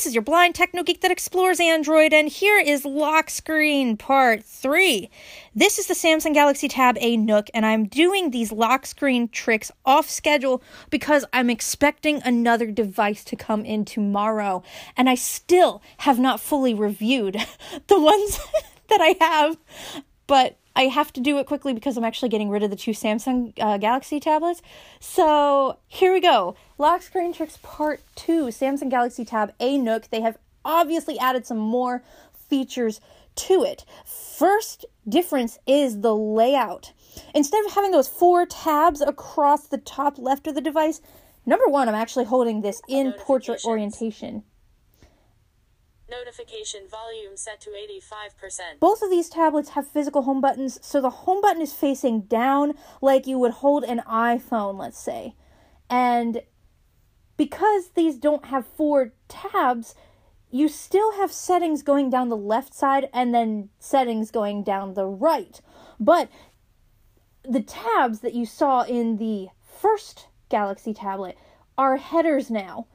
This is your blind techno geek that explores Android, and here is lock screen part three. This is the Samsung Galaxy Tab A Nook, and I'm doing these lock screen tricks off schedule because I'm expecting another device to come in tomorrow, and I still have not fully reviewed the ones that I have, but I have to do it quickly because I'm actually getting rid of the two Samsung uh, Galaxy tablets. So here we go. Lock screen tricks part two Samsung Galaxy Tab A Nook. They have obviously added some more features to it. First difference is the layout. Instead of having those four tabs across the top left of the device, number one, I'm actually holding this in portrait orientation. Notification volume set to 85%. Both of these tablets have physical home buttons, so the home button is facing down like you would hold an iPhone, let's say. And because these don't have four tabs, you still have settings going down the left side and then settings going down the right. But the tabs that you saw in the first Galaxy tablet are headers now,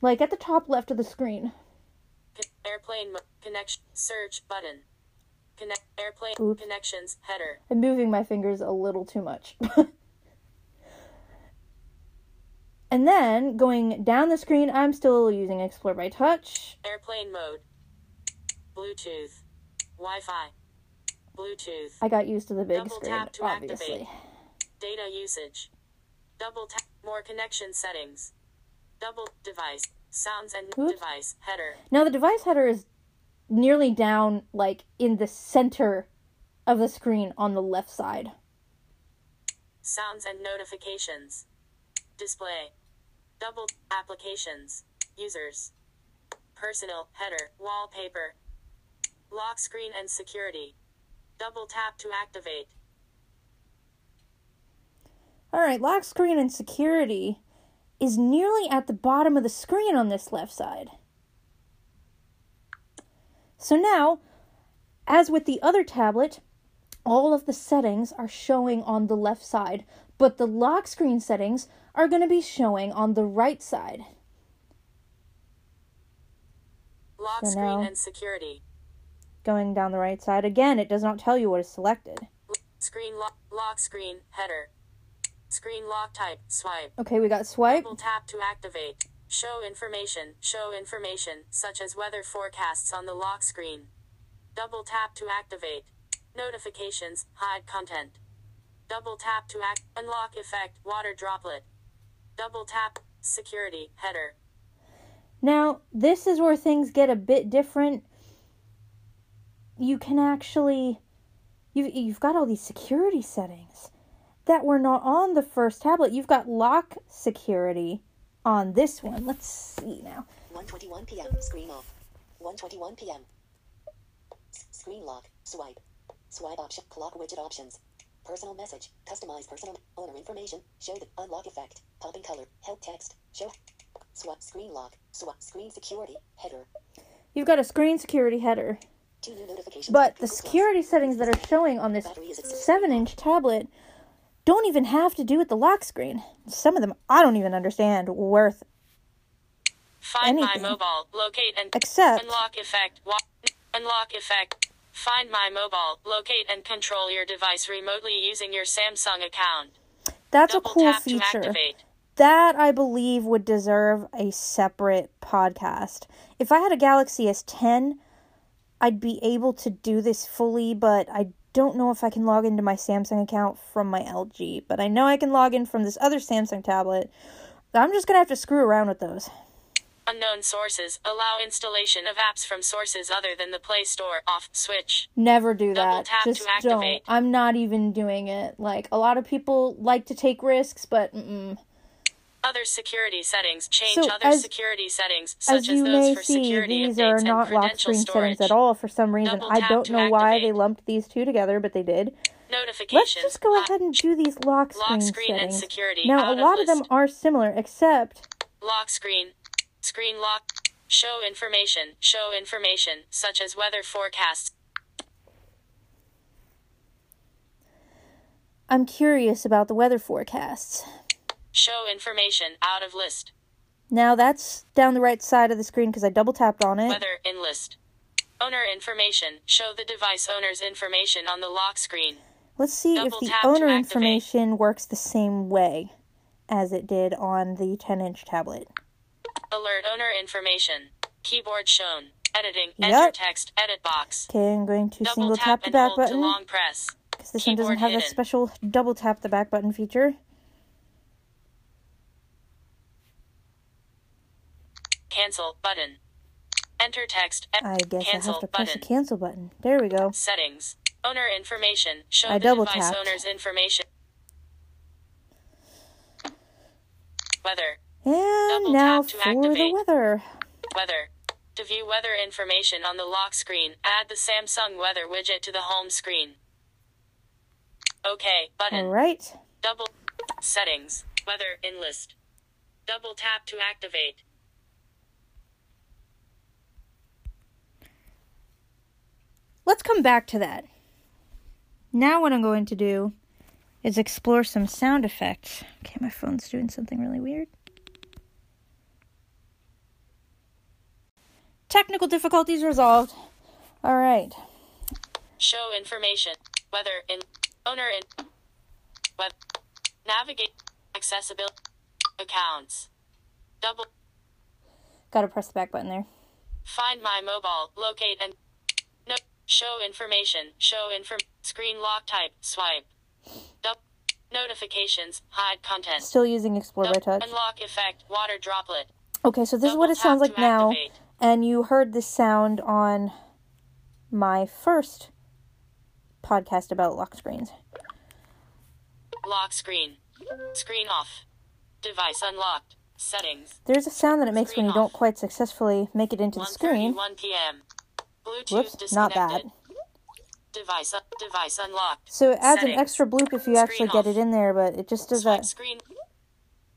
like at the top left of the screen. Airplane mo- connection search button. Connect airplane Oops. connections header. I'm moving my fingers a little too much. and then going down the screen, I'm still using Explore by Touch. Airplane mode. Bluetooth. Wi-Fi. Bluetooth. I got used to the big Double screen, tap to obviously. activate. Data usage. Double tap more connection settings. Double device sounds and Oops. device header. Now the device header is nearly down, like in the center of the screen on the left side. Sounds and notifications. Display. Double applications. Users. Personal header. Wallpaper. Lock screen and security. Double tap to activate. All right, lock screen and security is nearly at the bottom of the screen on this left side. So now, as with the other tablet, all of the settings are showing on the left side, but the lock screen settings are going to be showing on the right side. Lock So screen and security. Going down the right side, again, it does not tell you what is selected. Screen lock. Lock screen header. Screen lock type. Swipe. Okay, we got swipe. Double tap to activate. Show information. Show information, such as weather forecasts on the lock screen. Double tap to activate. Notifications. Hide content. Double tap to act. Unlock effect. Water droplet. Double tap. Security. Header. Now, this is where things get a bit different. You can actually you you've got all these security settings that were not on the first tablet. You've got lock security on this one. Let's see now. 1:21 p.m. Screen off. 1:21 p.m. Screen lock. Swipe. Swipe option. Clock widget options. Personal message. Customize personal owner information. Show the unlock effect. Popping color. Help text. Show. Swipe. Screen lock. Swipe. Screen security. Header. You've got a screen security header. Two new notifications. But the security settings that are showing on this 7 inch tablet don't even have to do with the lock screen. Some of them I don't even understand worth Find Anything. my mobile. Locate and except unlock effect. Unlock effect. Find my mobile. Locate and control your device remotely using your Samsung account. that's a cool feature. activate. That I believe would deserve a separate podcast. If I had a Galaxy S10, I'd be able to do this fully, but I don't know if I can log into my Samsung account from my LG. But I know I can log in from this other Samsung tablet. I'm just gonna have to screw around with those. Unknown sources allow installation of apps from sources other than the Play Store. Off switch. Never do Double that. to Just don't. I'm not even doing it. Like a lot of people like to take risks, but mm-mm. Other security settings. Change So, other as- security settings, such as, you those may for see, security these are and not lock screen storage. settings at all for some reason. I don't know why they lumped these two together, but they did. Notifications. Let's just go Hi- ahead and do these lock screen, Lock screen and settings. security now, a out of lot of them are similar, except Lock screen. Screen lock. Show information. Show information, such as weather forecasts. I'm curious about the weather forecasts. Show information out of list. Now that's down the right side of the screen because I double tapped on it. Weather in list. Owner information. Show the device owner's information on the lock screen. Let's see if Double the tap owner information works the same way as it did on the 10 inch tablet. Alert owner information. Keyboard shown. Editing. Yep. Enter text. Edit box. Okay, I'm going to Double single tap tap the back button because this one doesn't keyboard have a special double tap the back button feature. Cancel button. Enter text. I guess cancel I have to press the cancel button. There we go. Settings. Owner information. Show I the double device tapped. owner's information. Weather. And Double now tap to for the weather. Weather. To view weather information on the lock screen, add the Samsung Weather widget to the home screen. OK button. All right. Double settings. Weather in list. Double tap to activate. Let's come back to that. Now, what I'm going to do is explore some sound effects. Okay, my phone's doing something really weird. Technical difficulties resolved. All right. Show information. Weather in owner in web navigate accessibility accounts. Double Got to press the back button there. find my mobile locate and show information show inform screen lock type swipe. Notifications hide content. Still using Explore by Touch. unlock effect water droplet. Okay, so this is what it sounds like now. activate. And you heard this sound on my first podcast about lock screens. Lock screen. Screen off. Device unlocked. Settings. There's a sound that it makes when you don't quite successfully make it into the screen. 1:31 p.m. Bluetooth Whoops, not that. Device device unlocked. So it adds an extra bloop if you actually get it in there, but it just does Swipe that screen.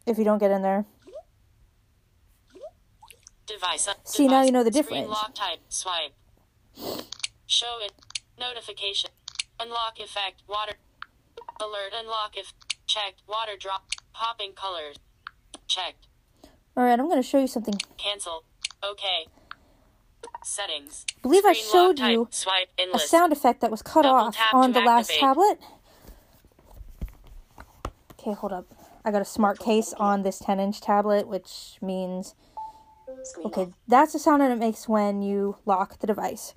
if you don't get in there. Device. See, now you know the difference. lock type. Swipe. Show it. Notification. Unlock effect. Water. Alert. Unlock if. Checked. Water drop. Popping colors. Checked. All right, I'm going to show you something. Cancel. Okay. Settings. I believe I Screen lock showed type. you Swipe a sound effect that was cut Double off on the last tablet. Okay, hold up. I got a smart case on this 10 inch tablet, which means Screen Okay, off. that's the sound that it makes when you lock the device.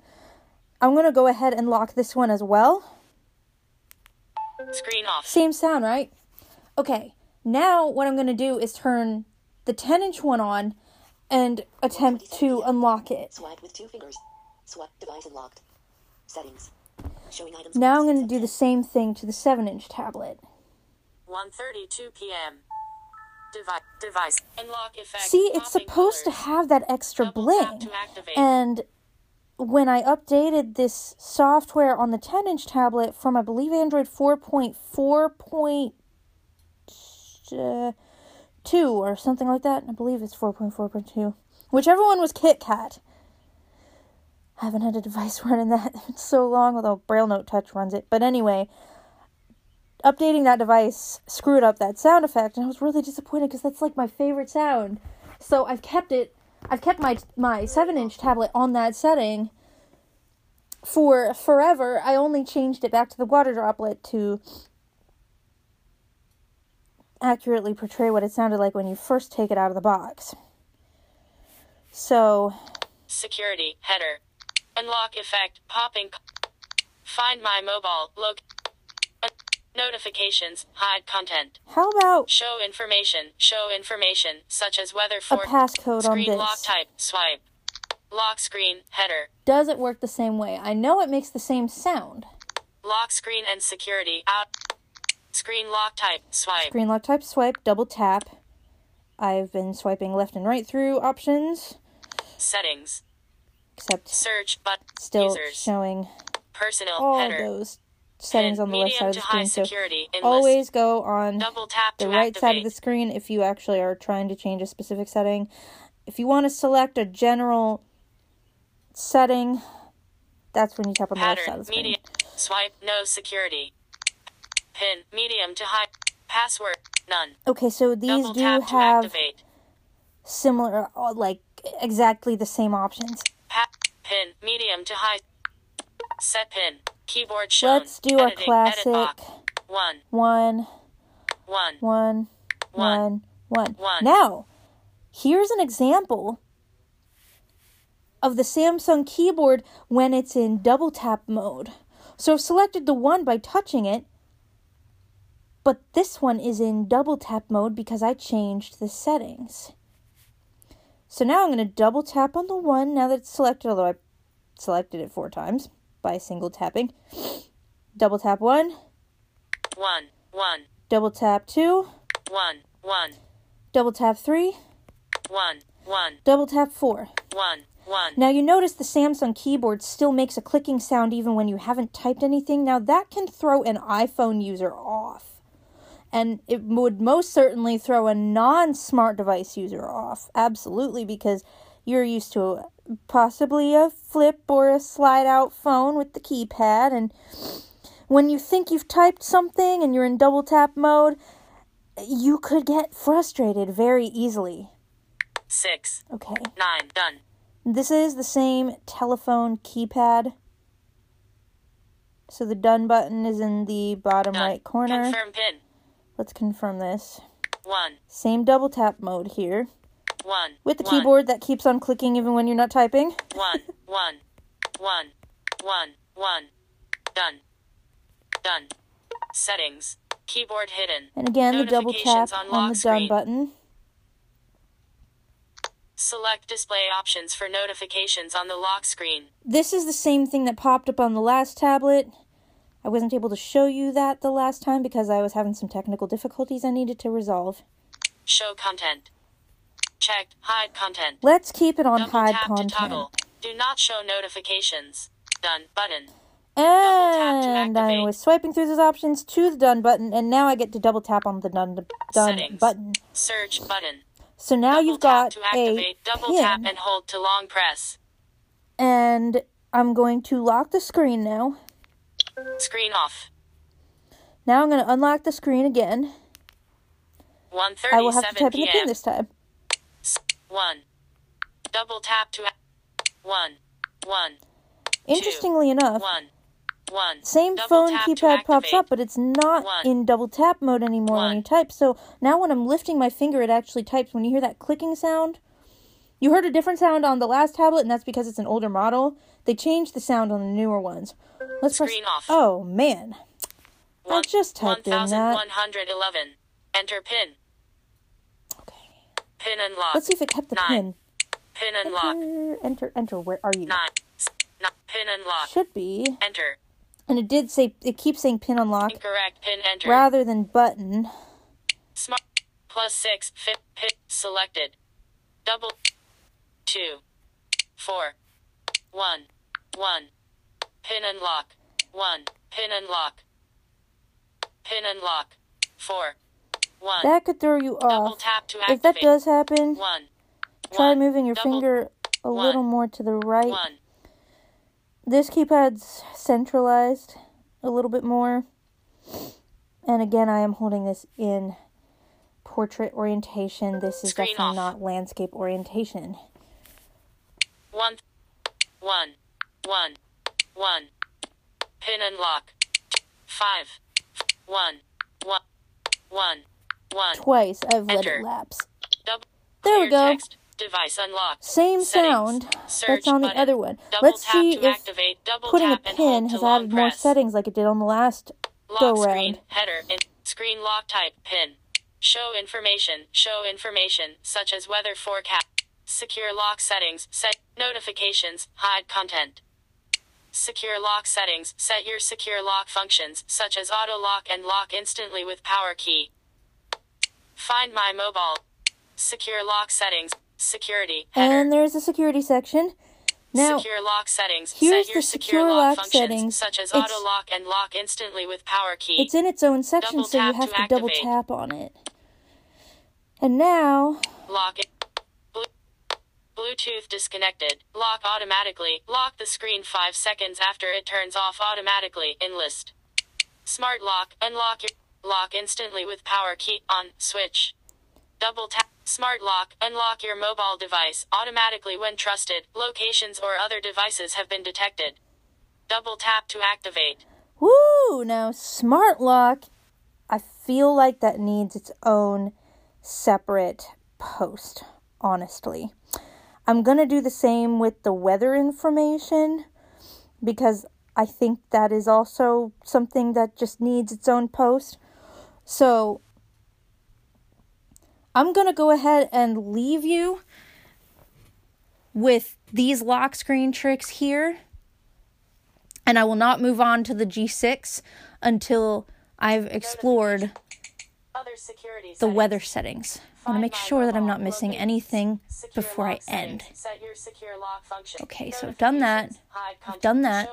I'm going to go ahead and lock this one as well. Screen off. Same sound, right? Okay, now what I'm going to do is turn the 10 inch one on and attempt to unlock it. Swipe with two fingers. Swipe device unlocked. Settings. Showing items. Now I'm going to do the same thing to the 7 inch tablet. 1:32 p.m. Device. Device. Unlock effect. See, it's popping supposed to have that extra Double bling. tap to activate. And when I updated this software on the 10 inch tablet from, I believe, Android 4.4.2 uh, or something like that, I believe it's 4.4.2. Whichever one was KitKat. I haven't had a device running that in so long, although Braille Note Touch runs it. But anyway, updating that device screwed up that sound effect, and I was really disappointed because that's like my favorite sound. So I've kept it. I've kept my my seven inch tablet on that setting for forever. I only changed it back to the water droplet to accurately portray what it sounded like when you first take it out of the box. So Security. Header. Unlock effect. Popping. Find my mobile. Look. Notifications. Hide content. how about Show information. Show information such as weather a for passcode on screen lock type. Swipe. Lock screen. Header. Does it work the same way? I know it makes the same sound. Lock screen and security. Out. Screen lock type. Swipe. Screen lock type swipe, double tap. I've been swiping left and right through options, Settings. except Search. But still users. showing Personal. all header. those settings Pin, on the left side of the screen. So security. Always go on Double tap the right side of the screen if you actually are trying to change a specific setting. If you want to select a general setting, that's when you tap on the left side Pattern. of the screen. Medium. Swipe. No security. Pin. Medium to high. Password. None. Okay, so these Double do have activate. similar, uh, like exactly the same options. Pa- pin, medium to high. Set pin. Keyboard shown. Let's do our Editing, classic Edit one, one. one, One. one, one. One. Now, here's an example of the Samsung keyboard when it's in double tap mode. So I've selected the one by touching it, but this one is in double tap mode because I changed the settings. So now I'm going to double tap on the one now that it's selected, although I selected it four times by single tapping. Double tap one, One, one, double tap two, one, one, double tap three, one, one, double tap four. one, one. Now you notice the Samsung keyboard still makes a clicking sound even when you haven't typed anything. Now that can throw an iPhone user off. And it would most certainly throw a non smart device user off. Absolutely, because you're used to possibly a flip or a slide out phone with the keypad. And when you think you've typed something and you're in double tap mode, you could get frustrated very easily. Six, Okay. nine. Done. This is the same telephone keypad. So the done button is in the bottom Done. right corner. Confirm pin. Let's confirm this. One, Same double tap mode here. one. With the one, keyboard that keeps on clicking even when you're not typing. One, one, one, one, one. Done. Done. Settings. Keyboard hidden. And again, the double tap on on the done button. Select display options for notifications on the lock screen. This is the same thing that popped up on the last tablet. I wasn't able to show you that the last time because I was having some technical difficulties I needed to resolve. Show content. Checked. Hide content. Let's keep it on Double hide tap content. to toggle. Do not show notifications. Done. Button. And I was swiping through those options to the done button, and now I get to double tap on the done, done Settings. button. Search button. So now double you've got to a activate. Double tap and hold to long press. and I'm going to lock the screen now. Screen off. Now I'm going to unlock the screen again. I will have to 1:37 type in the pin this time. One. Double tap to. One. One. Interestingly enough, One. One. same Double phone keypad pops up, but it's not One. in double tap mode anymore when you type. So now when I'm lifting my finger, it actually types. When you hear that clicking sound, you heard a different sound on the last tablet, and that's because it's an older model. They changed the sound on the newer ones. Let's Screen press. off. Oh man, I just typed in that. 1111. Enter pin. Okay. Pin unlock. Let's see if it kept the Nine. pin. Pin unlock. Enter, enter, enter. Where are you? Nine. S- n- Pin unlock. Should be. Enter. And it did say it keeps saying pin unlock Incorrect. Pin enter. rather than button. Smart. Plus six. Fit. Pin. Selected. Double. Two. Four. One. One. Pin unlock. One. Pin unlock. Pin unlock. Four. One. That could throw you off. tap to If that does happen, One. try One. moving your Double- finger a one. little more to the right. One. This keypad's centralized a little bit more. And again, I am holding this in portrait orientation. This is Screen definitely off. not landscape orientation. One. One. One. One. Pin unlock. Five. One. One. One. One. Twice I've let Enter. it lapse. Double. There we go. Text. Device unlocked. Same Settings. sound Search that's on the button. other one. Double Let's tap see to if activate. Double putting a tap and pin has added more press. settings like it did on the last Lock go screen. round. Header. In, screen lock type. Pin. Show information. Show information such as weather forecast. Secure lock settings. Set notifications. Hide content. Secure lock settings. Set your secure lock functions, such as auto lock and lock instantly with power key. Find my mobile. Secure lock settings. Security. Header. And there's a security section. Now, secure lock settings. here's Set your the secure, secure lock, lock functions, settings. such as It's- auto lock and lock instantly with power key. it's in its own section, Double so you have to to double tap on it. And now, Lock it. Blu- Bluetooth disconnected. Lock automatically. Lock the screen 5 seconds after it turns off automatically. Enlist. Smart lock. Unlock your lock instantly with power key on switch. Double tap. Smart lock. Unlock your mobile device automatically when trusted locations or other devices have been detected. Double tap to activate. Woo! Now, smart lock, I feel like that needs its own separate post, honestly. I'm going to do the same with the weather information because I think that is also something that just needs its own post. So, I'm going to go ahead and leave you with these lock screen tricks here. And I will not move on to the G6 until I've explored Other security the weather settings. I want to make sure that I'm not missing anything before I end. Set your secure lock function. Okay, so I've done that. Content, done that.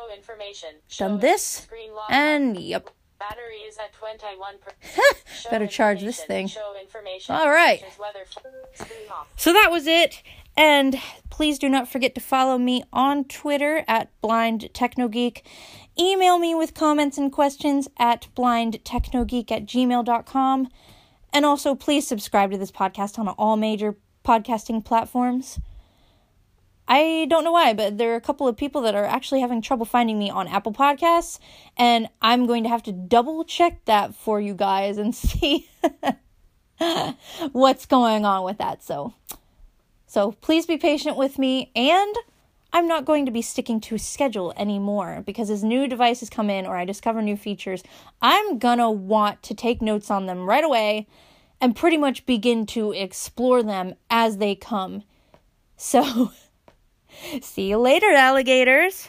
Done this, and yep. Battery is at 21 per- Show Better charge this thing. All right. such as weather f- screen off. So that was it. And please do not forget to follow me on Twitter at Blind Technogeek. Email me with comments and questions at blindtechnogeek at gmail.com. And also, please subscribe to this podcast on all major podcasting platforms. I don't know why, but there are a couple of people that are actually having trouble finding me on Apple Podcasts, and I'm going to have to double check that for you guys and see what's going on with that. So, so please be patient with me, and I'm not going to be sticking to a schedule anymore because as new devices come in or I discover new features, I'm gonna want to take notes on them right away and pretty much begin to explore them as they come. So, see you later, alligators.